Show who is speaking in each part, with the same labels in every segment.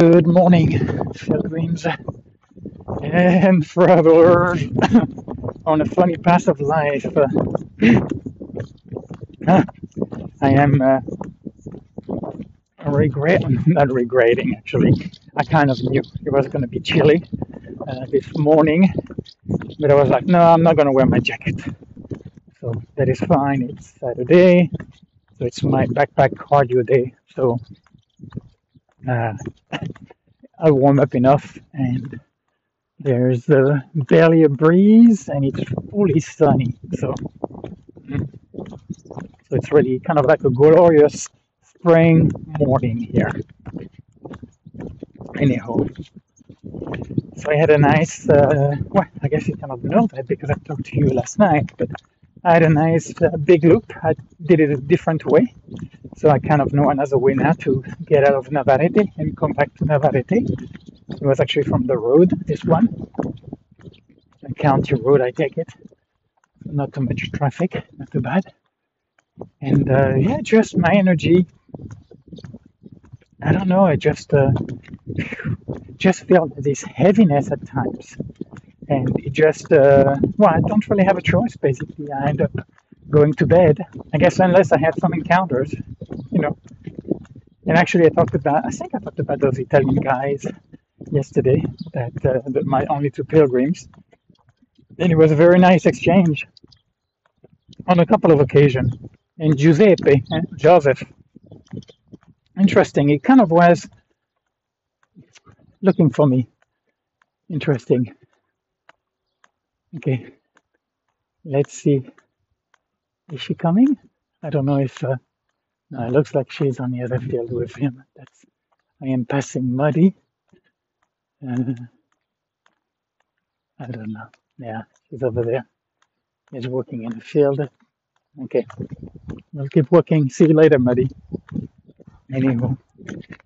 Speaker 1: Good morning, pilgrims and travelers on a funny path of life. Uh, I am uh, not regretting actually. I kind of knew it was going to be chilly uh, this morning, but I was like, no, I'm not going to wear my jacket. So that is fine. It's Saturday, so it's my backpack cardio day. So uh, I warm up enough, and there's uh, barely a breeze, and it's fully sunny. So, so it's really kind of like a glorious spring morning here. Anyhow, so I had a nice, uh, well, I guess you cannot know that because I talked to you last night, but I had a nice uh, big loop. I did it a different way. So I kind of know another way now to get out of Navarrete and come back to Navarrete. It was actually from the road, this one. A county road, I take it. Not too much traffic, not too bad. And uh, yeah, just my energy. I don't know, I just uh, just feel this heaviness at times. And it just, uh, well, I don't really have a choice basically. I end up going to bed. I guess unless I had some encounters, you know. And actually, I talked about, I think I talked about those Italian guys yesterday, that, uh, that my only two pilgrims. And it was a very nice exchange on a couple of occasions. And Giuseppe, eh, Joseph, interesting. He kind of was looking for me. Interesting. Okay, let's see. Is she coming? I don't know if. Uh, no, it looks like she's on the other field with him. That's. I am passing muddy. Uh, I don't know. Yeah, she's over there. He's working in the field. Okay, we'll keep working. See you later, Muddy. Anyway,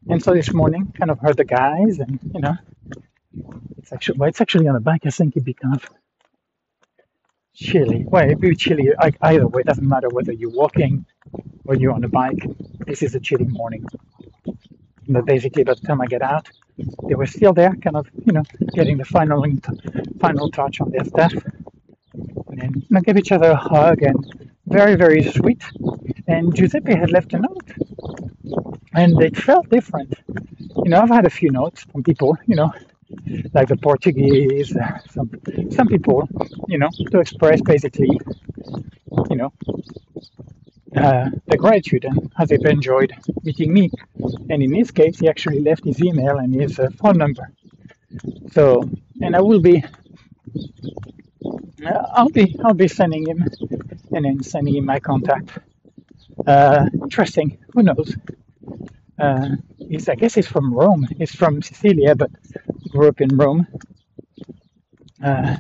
Speaker 1: and so this morning, kind of heard the guys, and you know, it's actually well, it's actually on the back. I think it'd be kind of chilly. Well, it'd be chilly either way. It doesn't matter whether you're walking or you're on a bike. This is a chilly morning. But basically, by the time I get out, they were still there, kind of, you know, getting the final final touch on their stuff. And then you know, give each other a hug and very, very sweet. And Giuseppe had left a note, and it felt different. You know, I've had a few notes from people, you know, like the Portuguese, uh, some some people, you know, to express basically, you know, uh, the gratitude and how they've enjoyed meeting me. And in this case, he actually left his email and his uh, phone number. So, and I will be, uh, I'll be, I'll be sending him, and then sending him my contact. Uh, interesting. Who knows? Uh, he's, I guess he's from Rome. He's from Sicilia, but grew up in Rome. Uh,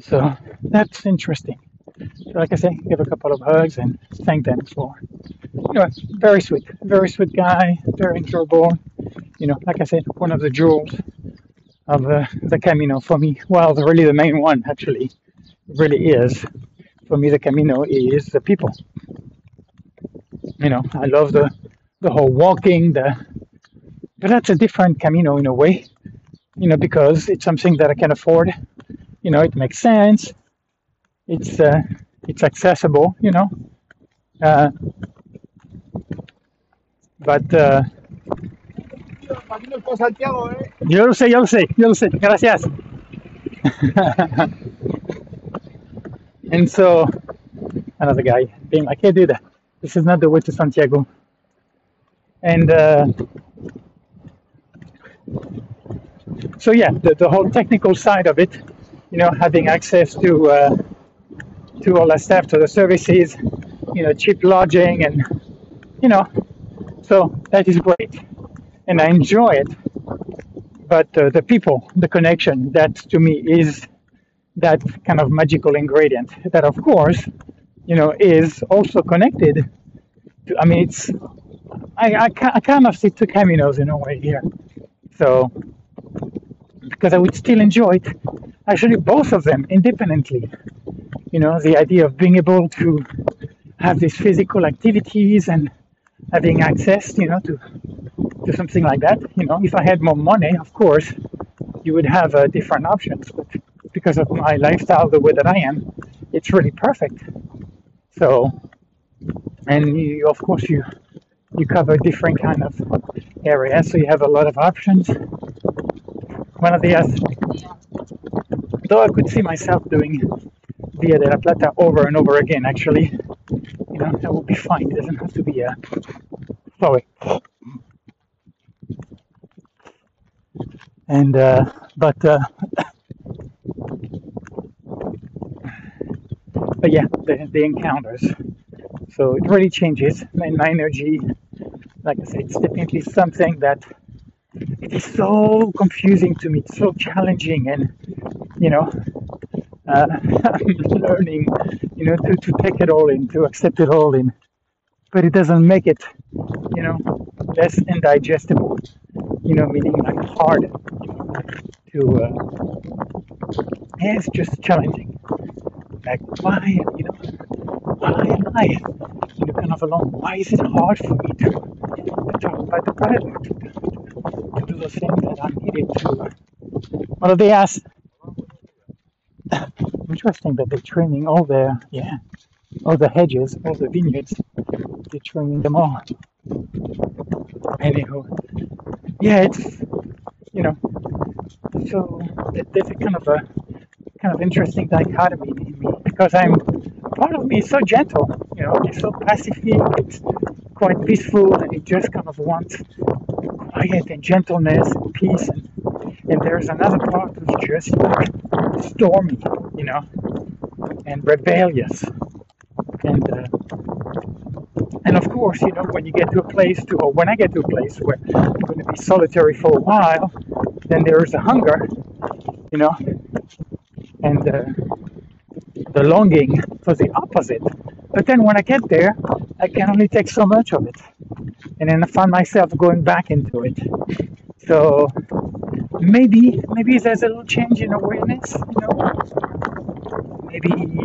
Speaker 1: so that's interesting. So like I say, give a couple of hugs and thank them for, you know, very sweet, very sweet guy, very enjoyable. You know, like I said, one of the jewels of uh, the Camino for me. Well, really the main one actually, really is. For me, the Camino is the people. You know, I love the the whole walking, the but that's a different Camino in a way. You know, because it's something that I can afford. You know, it makes sense it's uh, it's accessible, you know. Uh, but uh, yo lo sé, yo lo sé, yo lo. Gracias. and so another guy being like, "Hey, dude, this is not the way to Santiago." And uh, so yeah, the, the whole technical side of it, you know, having access to uh, to all that stuff, to the services, you know, cheap lodging, and you know, so that is great, and I enjoy it. But uh, the people, the connection, that to me is that kind of magical ingredient. That, of course, you know, is also connected. To, I mean, it's I, I, I kind of see two caminos in a way here. So because I would still enjoy it, actually both of them independently you know, the idea of being able to have these physical activities and having access, you know, to to something like that. You know, if I had more money, of course, you would have uh, different options. But because of my lifestyle, the way that I am, it's really perfect. So, and you, of course, you you cover different kind of areas, so you have a lot of options. One of the though I could see myself doing Via de la Plata over and over again. Actually, you know, that would be fine. It doesn't have to be a sorry. And uh, but uh, but yeah, the, the encounters. So it really changes my, my energy. Like I said, it's definitely something that it is so confusing to me. It's so challenging, and you know, uh, I'm learning, you know, to, to take it all in, to accept it all in. But it doesn't make it, you know, less indigestible. You know, meaning like hard you know, to. Uh, it's just challenging. Like why, you know, why am I, you know, kind of alone? Why is it hard for me to, talk about the present, to, to, do the things that I'm needed to? What Well, they ask interesting that they're trimming all their yeah all the hedges, all the vineyards. They're trimming them all. Anyhow, yeah, it's you know so there's a kind of a kind of interesting dichotomy in me because I'm part of me is so gentle, you know, it's so pacific, it's quite peaceful, and it just kind of wants quiet and gentleness and peace and and there's another part who's just stormy, you know, and rebellious. And uh, and of course, you know, when you get to a place to, or when I get to a place where I'm going to be solitary for a while, then there is a hunger, you know, and uh, the longing for the opposite. But then when I get there, I can only take so much of it, and then I find myself going back into it. So maybe maybe there's a little change in awareness you know? Maybe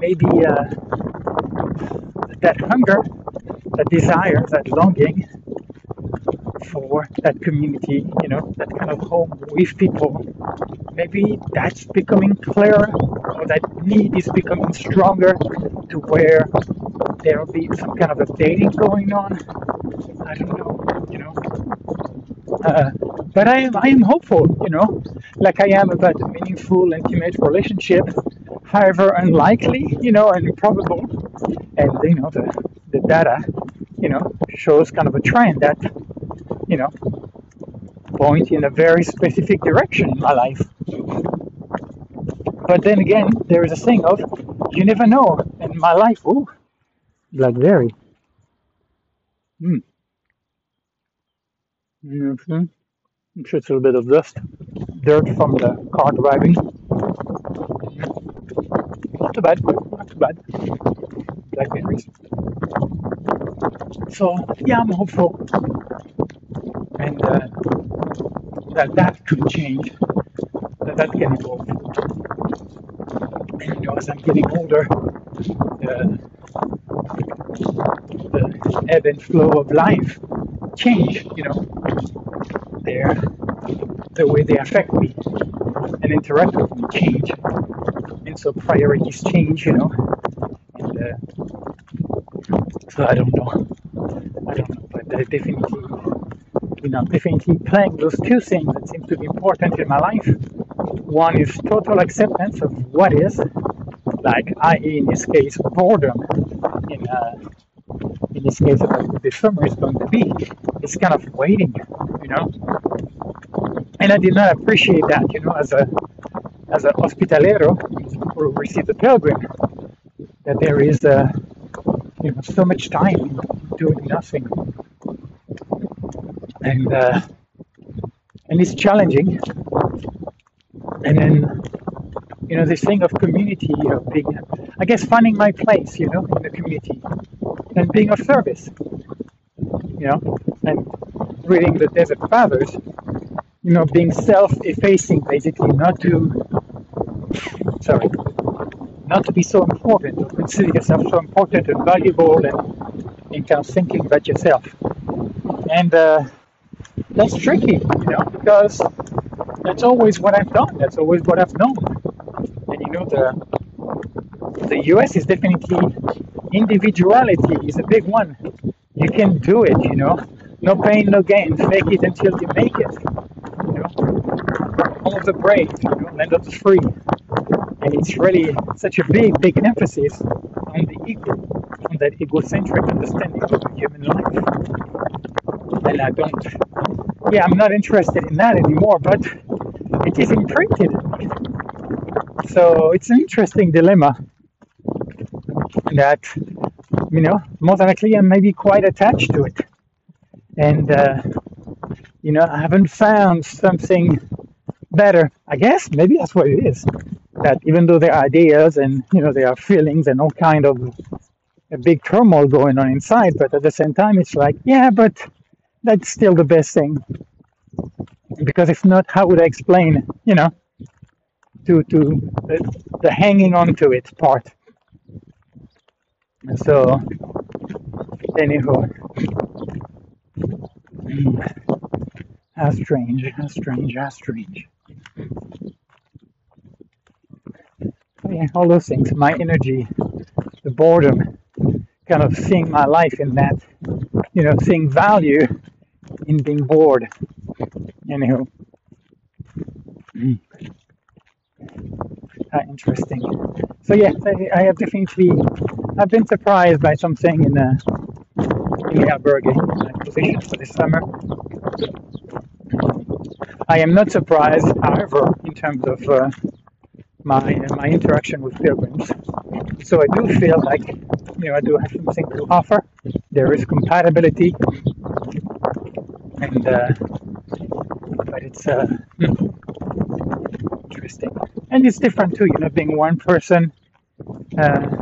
Speaker 1: maybe uh, that hunger that desire that longing for that community you know that kind of home with people. Maybe that's becoming clearer or that need is becoming stronger to where there'll be some kind of a dating going on i don't know you know uh, but I am I am hopeful, you know, like I am about a meaningful, intimate relationship, however unlikely, you know, and improbable. And you know, the the data, you know, shows kind of a trend that, you know, point in a very specific direction in my life. But then again, there is a thing of you never know. In my life, ooh, blackberry. Hmm. Mm-hmm. I'm sure it's a little bit of dust, dirt from the car driving. Not too bad, not too bad. Blackberries. So yeah, I'm hopeful, and uh, that that could change, that that can evolve. You know, as I'm getting older, the, the ebb and flow of life change. You know, their the way they affect me and interact with me change, and so priorities change. You know, and uh, so I don't know, I don't know, but uh, definitely, you know, definitely playing those two things that seem to be important in my life. One is total acceptance of what is, like i.e. in this case boredom in uh, in this case about the summer is going to be. It's kind of waiting, you know. And I did not appreciate that, you know, as a as a hospitalero, who receive the pilgrim, that there is uh, you know so much time doing nothing, and uh, and it's challenging. And then you know this thing of community of being, I guess, finding my place, you know, in the community and being of service. You know, and reading the Desert Fathers, you know, being self-effacing, basically, not to, sorry, not to be so important, to consider yourself so important and valuable, and and kind of thinking about yourself. And uh, that's tricky, you know, because that's always what I've done. That's always what I've known. Know, the the US is definitely individuality is a big one. You can do it, you know. No pain, no gain. Fake it until you make it. You know, all of the brave, you know, land of the free. And it's really such a big, big emphasis on the ego, on that egocentric understanding of human life. And I don't, yeah, I'm not interested in that anymore, but it is imprinted. So it's an interesting dilemma that, you know, most likely I'm maybe quite attached to it. And, uh, you know, I haven't found something better. I guess maybe that's what it is. That even though there are ideas and, you know, there are feelings and all kind of a big turmoil going on inside, but at the same time, it's like, yeah, but that's still the best thing. Because if not, how would I explain, you know, to to the, hanging on to it part? So, anyhow, mm. how strange, how strange, how strange. Yeah, all those things. My energy, the boredom, kind of seeing my life in that, you know, seeing value in being bored. Anyhow, mm. uh, interesting. So yes, I, I have definitely, I've been surprised by something in uh, in the albergue, my position for this summer. I am not surprised, however, in terms of uh, my my interaction with pilgrims. So I do feel like you know I do have something to offer. There is compatibility, and uh, but it's uh, and it's different too. You know, being one person. Uh,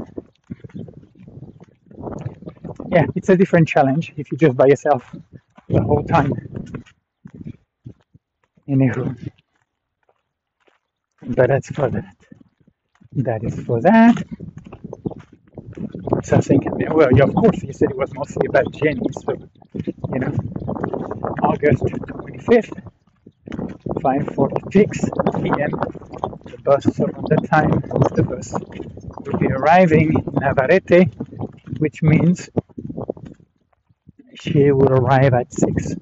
Speaker 1: yeah, it's a different challenge if you're just by yourself the whole time. Anywho, but that's for that. That is for that. So I think, well, yeah, of course, you said it was mostly about Jenny, so, you know, August 25th, 5.46 p.m., the bus, around that time, the bus will be arriving in Navarrete, which means she will arrive at 6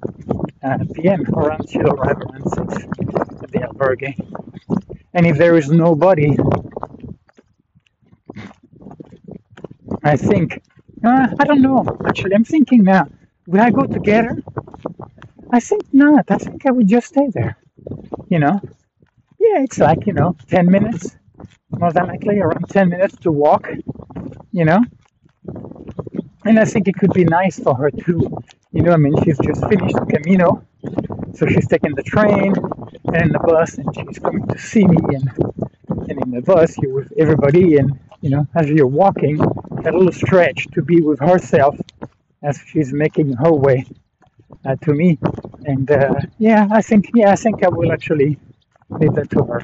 Speaker 1: uh, p.m. around she'll arrive around 6 at the albergue. And if there is nobody, I think, uh, I don't know, actually, I'm thinking now, will I go together? I think not. I think I would just stay there. You know? Yeah, it's like, you know, 10 minutes, more than likely around 10 minutes to walk, you know? And I think it could be nice for her too. You know, I mean, she's just finished the Camino, so she's taking the train and the bus, and she's coming to see me. And, and in the bus, you're with everybody, and you know, as you're walking, that little stretch to be with herself as she's making her way uh, to me. And uh, yeah, I think yeah, I think I will actually leave that to her.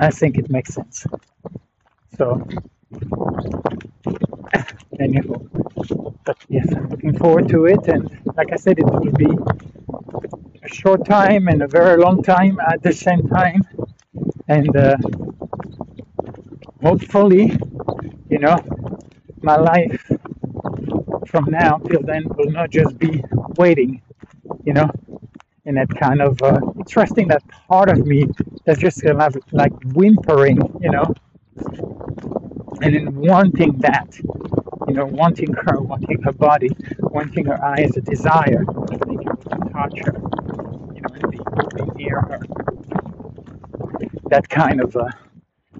Speaker 1: I think it makes sense. So anyhow, but yes, I'm looking forward to it. And like I said, it will be a short time and a very long time at the same time. And uh, hopefully, you know, my life from now till then will not just be waiting, you know, in that kind of uh, interesting that part of me that's just kind of like whimpering, you know, and in wanting that, you know, wanting her, wanting her body, wanting her eyes, a desire, being able to touch her, you know, and be, be near her. That kind of uh,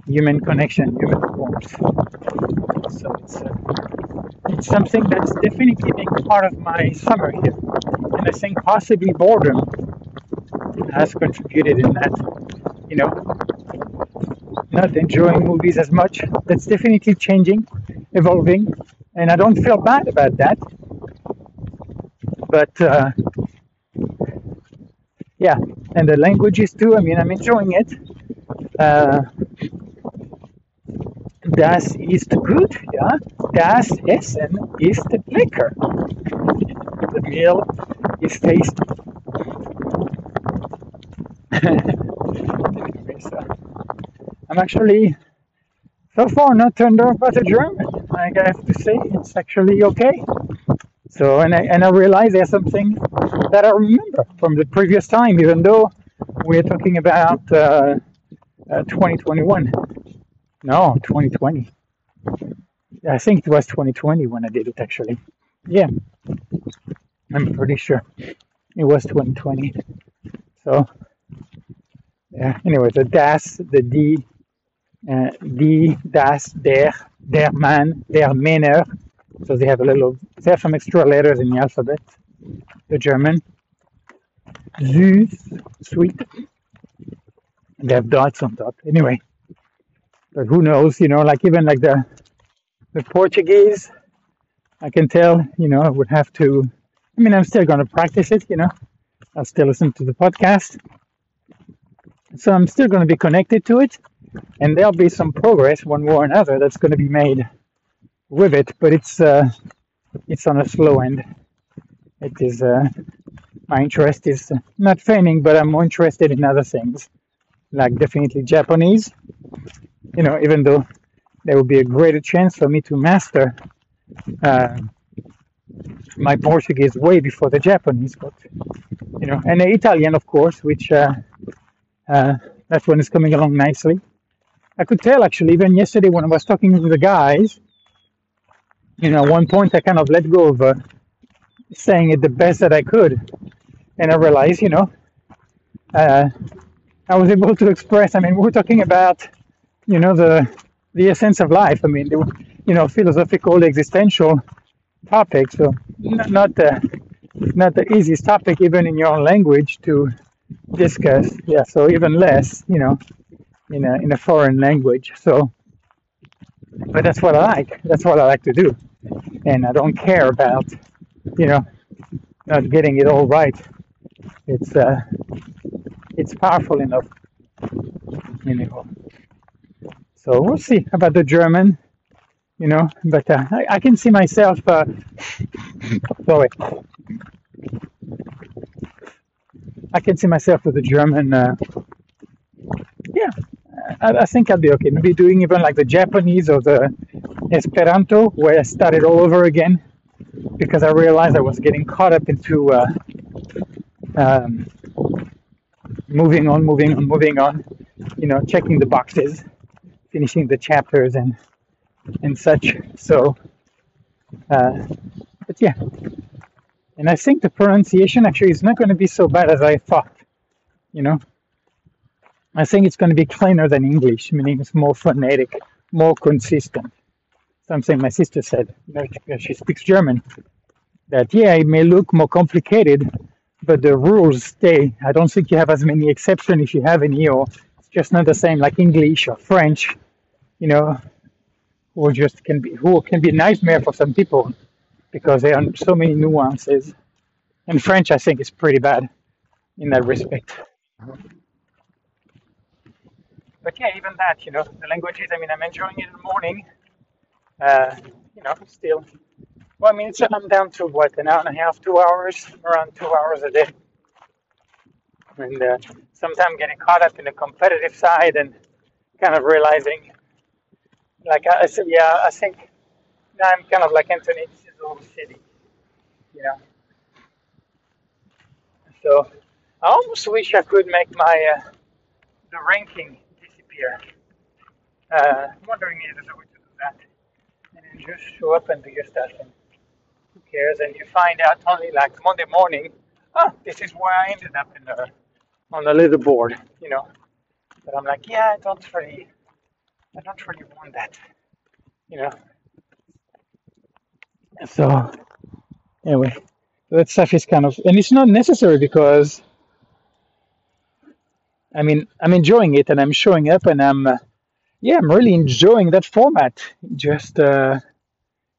Speaker 1: human connection, human warmth. So it's uh, it's something that's definitely been part of my summer here, and I think possibly boredom has contributed in that. You know, not enjoying movies as much. That's definitely changing, evolving, and I don't feel bad about that. But uh, yeah, and the languages too. I mean, I'm enjoying it. Uh, Das ist gut, ja. Das Essen ist lecker. The meal is tasty. I'm actually so far not turned off by the German. I have to say it's actually okay. So and I and I realize there's something that I remember from the previous time, even though we're talking about uh, uh, 2021. No, 2020. I think it was 2020 when I did it actually. Yeah, I'm pretty sure it was 2020. So yeah. Anyway, the das, the die, uh, die, das, der, der man, der Männer. So they have a little, they have some extra letters in the alphabet. The German. Süß, sweet. And they have dots on top. Anyway, but who knows? You know, like even like the the Portuguese, I can tell. You know, I would have to. I mean, I'm still going to practice it. You know, I'll still listen to the podcast. So I'm still going to be connected to it, and there'll be some progress one way or another that's going to be made with it. But it's uh, it's on a slow end. It is uh, my interest is not feigning, but I'm more interested in other things, like definitely Japanese. You know, even though there will be a greater chance for me to master uh, my Portuguese way before the Japanese, but you know, and the Italian, of course, which uh, uh, that one is coming along nicely. I could tell actually, even yesterday when I was talking to the guys, you know, at one point I kind of let go of uh, saying it the best that I could, and I realized, you know, uh, I was able to express. I mean, we are talking about, you know, the the essence of life. I mean, the, you know, philosophical, existential topics. So not the not the easiest topic, even in your own language, to discuss. Yeah, so even less, you know, in a in a foreign language. So, but that's what I like. That's what I like to do, and I don't care about, you know, not getting it all right. It's uh, it's powerful enough. Anyhow, so we'll see about the German, you know. But uh, I, I can see myself. Uh, sorry. I can see myself with the German. Uh, yeah, I, I, think I'll be okay. Maybe doing even like the Japanese or the Esperanto, where I started all over again because I realized I was getting caught up into uh, um, moving on, moving on, moving on. You know, checking the boxes, finishing the chapters, and and such. So, uh, but yeah, and I think the pronunciation actually is not going to be so bad as I thought. You know, I think it's going to be cleaner than English, meaning it's more phonetic, more consistent. Something my sister said, she speaks German, that yeah, it may look more complicated, but the rules stay. I don't think you have as many exceptions if you have any, or it's just not the same like English or French, you know, or just can be who can be a nightmare for some people because there are so many nuances. And French, I think, is pretty bad in that respect. But yeah, even that, you know, the languages. I mean, I'm enjoying it in the morning. Uh, you know, still. Well, I mean, it's, I'm down to what an hour and a half, two hours, around two hours a day, and uh, sometimes getting caught up in the competitive side and kind of realizing, like I said, yeah, I think I'm kind of like Anthony little city, you know. So I almost wish I could make my uh, the ranking disappear. Uh, I'm wondering if there's a way to do that, and then just show up and do your stuff, and who cares? And you find out only like Monday morning, oh, this is where I ended up in the on the leaderboard, you know. But I'm like, yeah, I don't really, I don't really want that, you know. So anyway, that stuff is kind of, and it's not necessary because, I mean, I'm enjoying it and I'm showing up and I'm, uh, yeah, I'm really enjoying that format. Just, uh,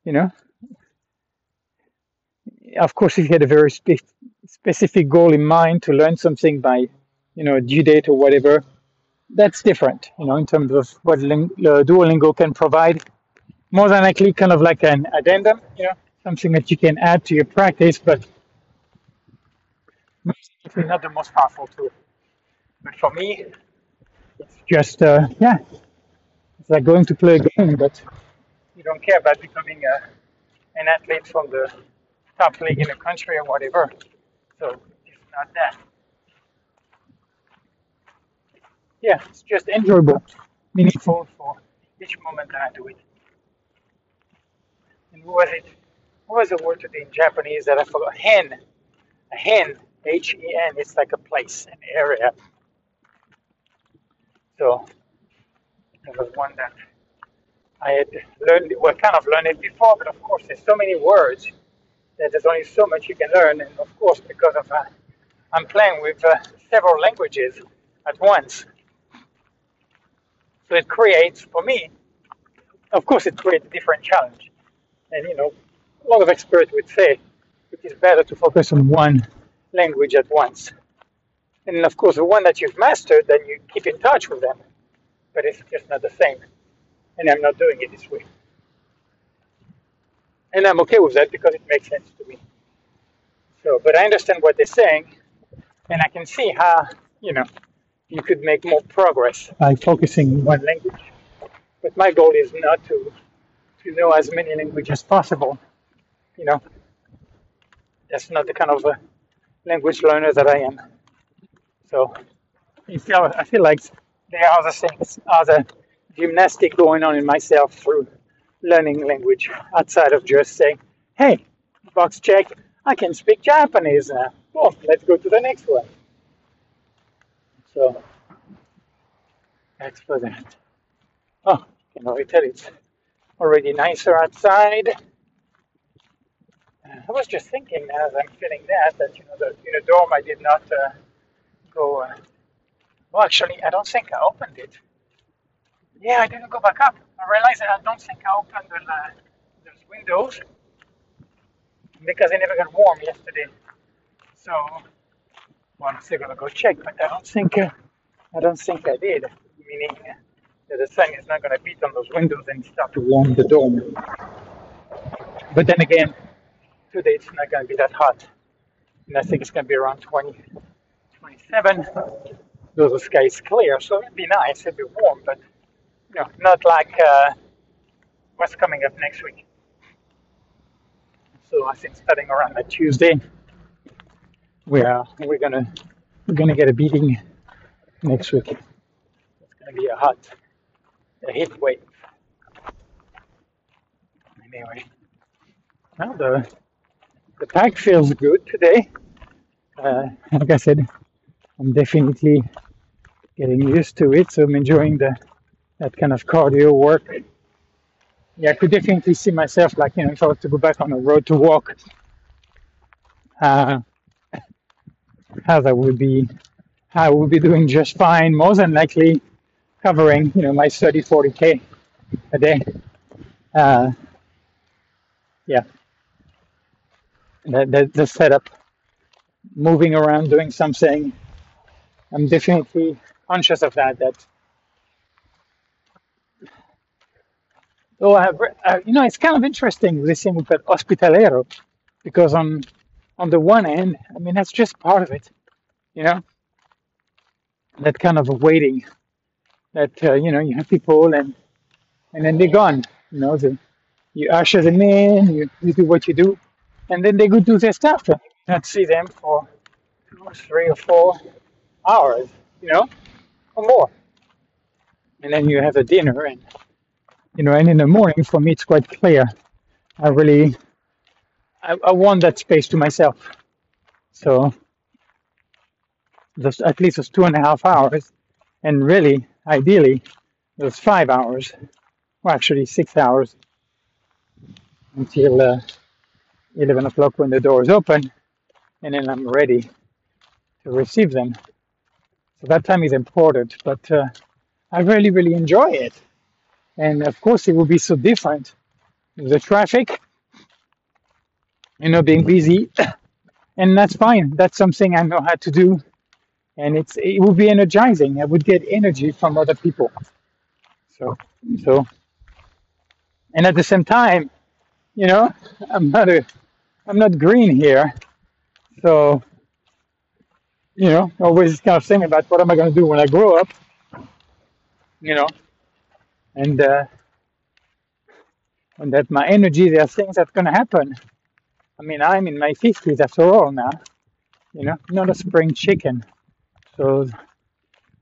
Speaker 1: you know, of course, if you had a very spe- specific goal in mind to learn something by, you know, due date or whatever, that's different, you know, in terms of what ling- uh, Duolingo can provide. More than likely, kind of like an addendum, you know, something that you can add to your practice, but it's not the most powerful tool. But for me, it's just, uh, yeah, it's like going to play a game, but you don't care about becoming a, an athlete from the top league in the country or whatever. So it's not that. Yeah, it's just enjoyable, meaningful for each moment that I do it. And what was it? What was the word today in Japanese that I forgot? Hen. A hen. H E N. It's like a place, an area. So there was one that I had learned, well, kind of learned it before, but of course, there's so many words that there's only so much you can learn. And of course, because of uh, I'm playing with uh, several languages at once, so it creates for me. Of course, it creates a different challenge. And you know, a lot of experts would say it is better to focus on one language at once. And of course, the one that you've mastered, then you keep in touch with them, but it's just not the same. And I'm not doing it this way. And I'm okay with that because it makes sense to me. So, but I understand what they're saying, and I can see how, you know, you could make more progress by focusing on one language. But my goal is not to, to know as many languages as possible. You know, that's not the kind of a language learner that I am. So I feel, I feel like there are other things, other gymnastic going on in myself through learning language outside of just saying, hey, box check, I can speak Japanese now. Let's go to the next one. So that's for that. Oh, you know, tell it's already nicer outside. Uh, I was just thinking as I'm feeling that, that, you know, the, in the dorm I did not uh, go, uh, well, actually, I don't think I opened it. Yeah, I didn't go back up. I realized that I don't think I opened the, uh, those windows because they never got warm yesterday. So, well, I'm still gonna go check, but I don't think uh, I don't think I did. Meaning uh, the sun is not gonna beat on those windows and start to warm the dome. But then again, today it's not gonna be that hot, and I think it's gonna be around 20, 27. Though the sky is clear, so it'd be nice. It'd be warm, but you know, not like uh, what's coming up next week. So I think starting around that Tuesday, are we're gonna we're gonna get a beating next week. It's gonna be a hot heat wave. Anyway, well the the pack feels good today. Uh, like I said, I'm definitely getting used to it, so I'm enjoying the that kind of cardio work. Yeah, I could definitely see myself like you know if I was to go back on the road to walk, uh, how that would be, how I would be doing just fine. More than likely, covering you know my 30 40 k a day. Uh, yeah, the, the the setup, moving around, doing something. I'm definitely conscious of that. That oh, I have, uh, you know, it's kind of interesting listening with that hospitalero, because on on the one end, I mean that's just part of it, you know, that kind of waiting. That uh, you know you have people and and then they're gone. You know, the, you usher them in, you, you do what you do, and then they go do their stuff. You not see them for three or four hours, you know, or more. And then you have a dinner, and you know, and in the morning for me it's quite clear. I really, I, I want that space to myself. So just at least those two and a half hours, and really, ideally, those five hours, or actually six hours until uh, 11 o'clock when the doors open, and then I'm ready to receive them. So that time is important, but uh, I really, really enjoy it. And of course, it will be so different. The traffic, you know, being busy, and that's fine. That's something I know how to do. And it's it would be energizing. I would get energy from other people. So so and at the same time, you know, I'm not a I'm not green here, so you know, always kind of thinking about what am I going to do when I grow up, you know, and uh, and that my energy, there are things going to happen. I mean, I'm in my 50s after all now, you know, not a spring chicken. So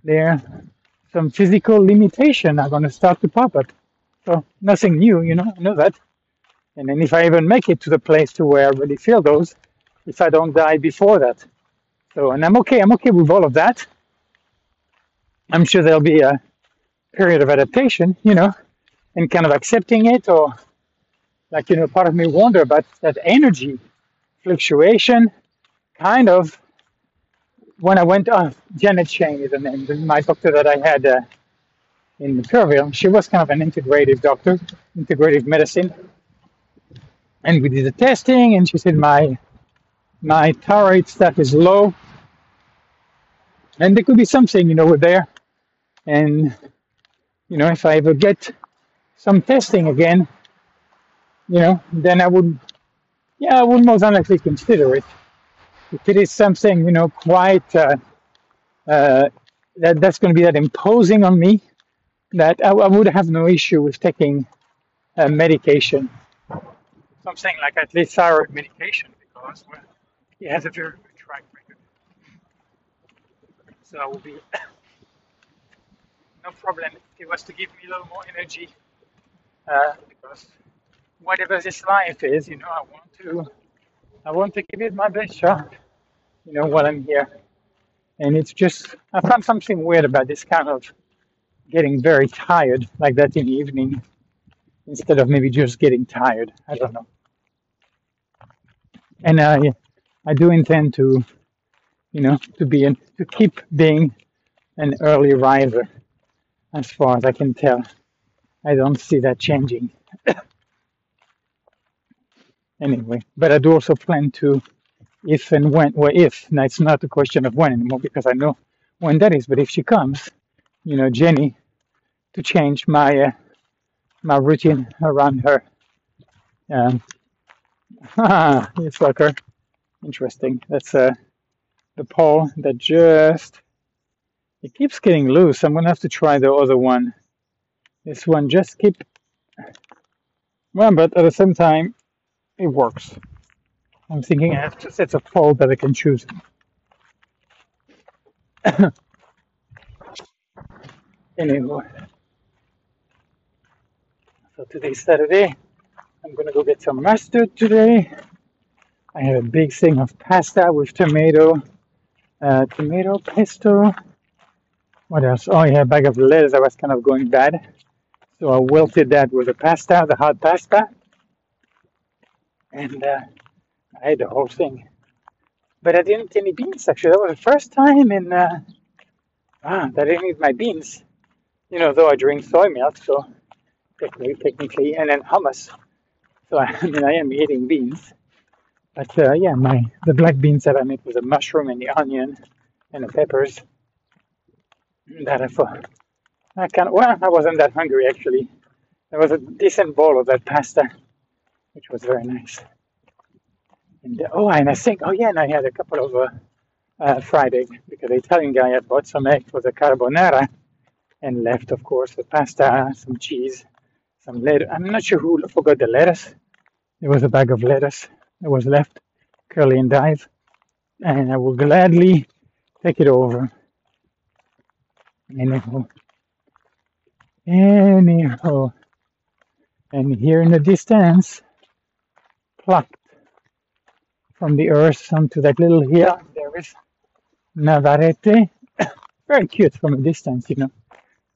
Speaker 1: there some physical limitation are going to start to pop up. So nothing new, you know, I know that. And then if I even make it to the place to where I really feel those, if I don't die before that. So, and I'm okay, I'm okay with all of that. I'm sure there'll be a period of adaptation, you know, and kind of accepting it or like, you know, part of me wonder about that energy fluctuation kind of when I went, uh, Janet Shane is the name, my doctor that I had uh, in Kerrville, she was kind of an integrative doctor, integrative medicine. And we did the testing, and she said my my thyroid stuff is low, and there could be something, you know, there. And you know, if I ever get some testing again, you know, then I would, yeah, I would most likely consider it. If it is something, you know, quite uh, uh, that that's going to be that imposing on me, that I, I would have no issue with taking uh, medication, something like at least thyroid medication, because well, has a very good track record. So I will be no problem if it was to give me a little more energy, uh, because whatever this life is, you know, I want to, I want to give it my best shot, you know, while I'm here. And it's just, I found something weird about this kind of getting very tired like that in the evening instead of maybe just getting tired. I don't know. And I, I do intend to, you know, to be an, to keep being an early riser as far as I can tell. I don't see that changing. anyway, but I do also plan to, if and when, well, if, now it's not a question of when anymore because I know when that is, but if she comes, you know, Jenny, to change my uh, my routine around her. Um, it's like her. Interesting. That's uh, the pole that just it keeps getting loose. I'm gonna have to try the other one. This one just keep well, but at the same time, it works. I'm thinking I have two sets of pole that I can choose. anyway. So today's Saturday. I'm gonna go get some mustard today. I have a big thing of pasta with tomato, uh, tomato pesto. What else? Oh yeah, a bag of lettuce that was kind of going bad. So I wilted that with the pasta, the hot pasta. And uh, I had the whole thing. But I didn't eat any beans actually. That was the first time in uh, ah, that I didn't eat my beans. You know, though I drink soy milk, so technically, technically, and then hummus. So I, mean, I am eating beans, but uh, yeah, my the black beans that I made with the mushroom and the onion and the peppers. That I thought I of well, I wasn't that hungry actually. There was a decent bowl of that pasta, which was very nice. And uh, oh, and I think oh yeah, and I had a couple of uh, uh, fried egg because the Italian guy had bought some egg for the carbonara and left, of course, the pasta, some cheese, some lettuce. I'm not sure who forgot the lettuce. There was a bag of lettuce that was left, curly endive, and I will gladly take it over. Anyhow, anyhow, and here in the distance, plucked from the earth onto that little hill, there is Navarrete. Very cute from a distance, you know.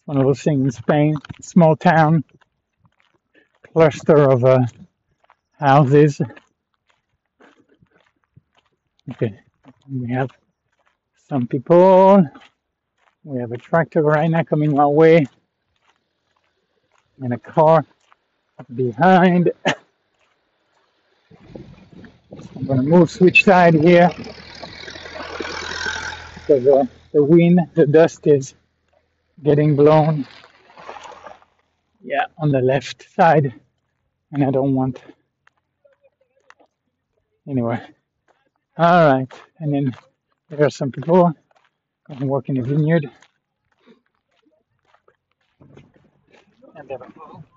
Speaker 1: One of those things in Spain, small town, cluster of uh, houses. Okay, we have some people. We have a tractor right now coming our way, and a car behind. I'm gonna move switch side here. Because the wind, the dust is getting blown, yeah, on the left side, and I don't want anyway. All right, and then there are some people. Going to work in the vineyard, and they have a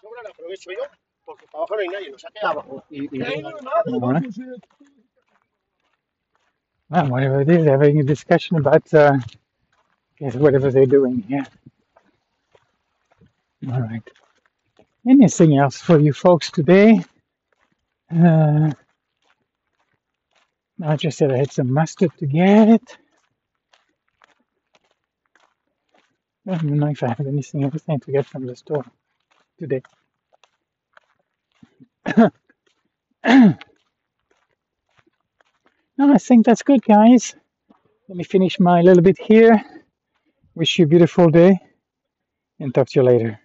Speaker 2: sobra la aprovecho yo, porque para abajo no hay nadie, abajo. Y, y
Speaker 1: Well, whatever it is, they're having a discussion about uh, guess whatever they're doing here. All right. Anything else for you folks today? Uh, I just said I had some mustard to get. I don't know if I have anything else to get from the store today. no, I think that's good, guys. Let me finish my little bit here. Wish you a beautiful day and talk to you later.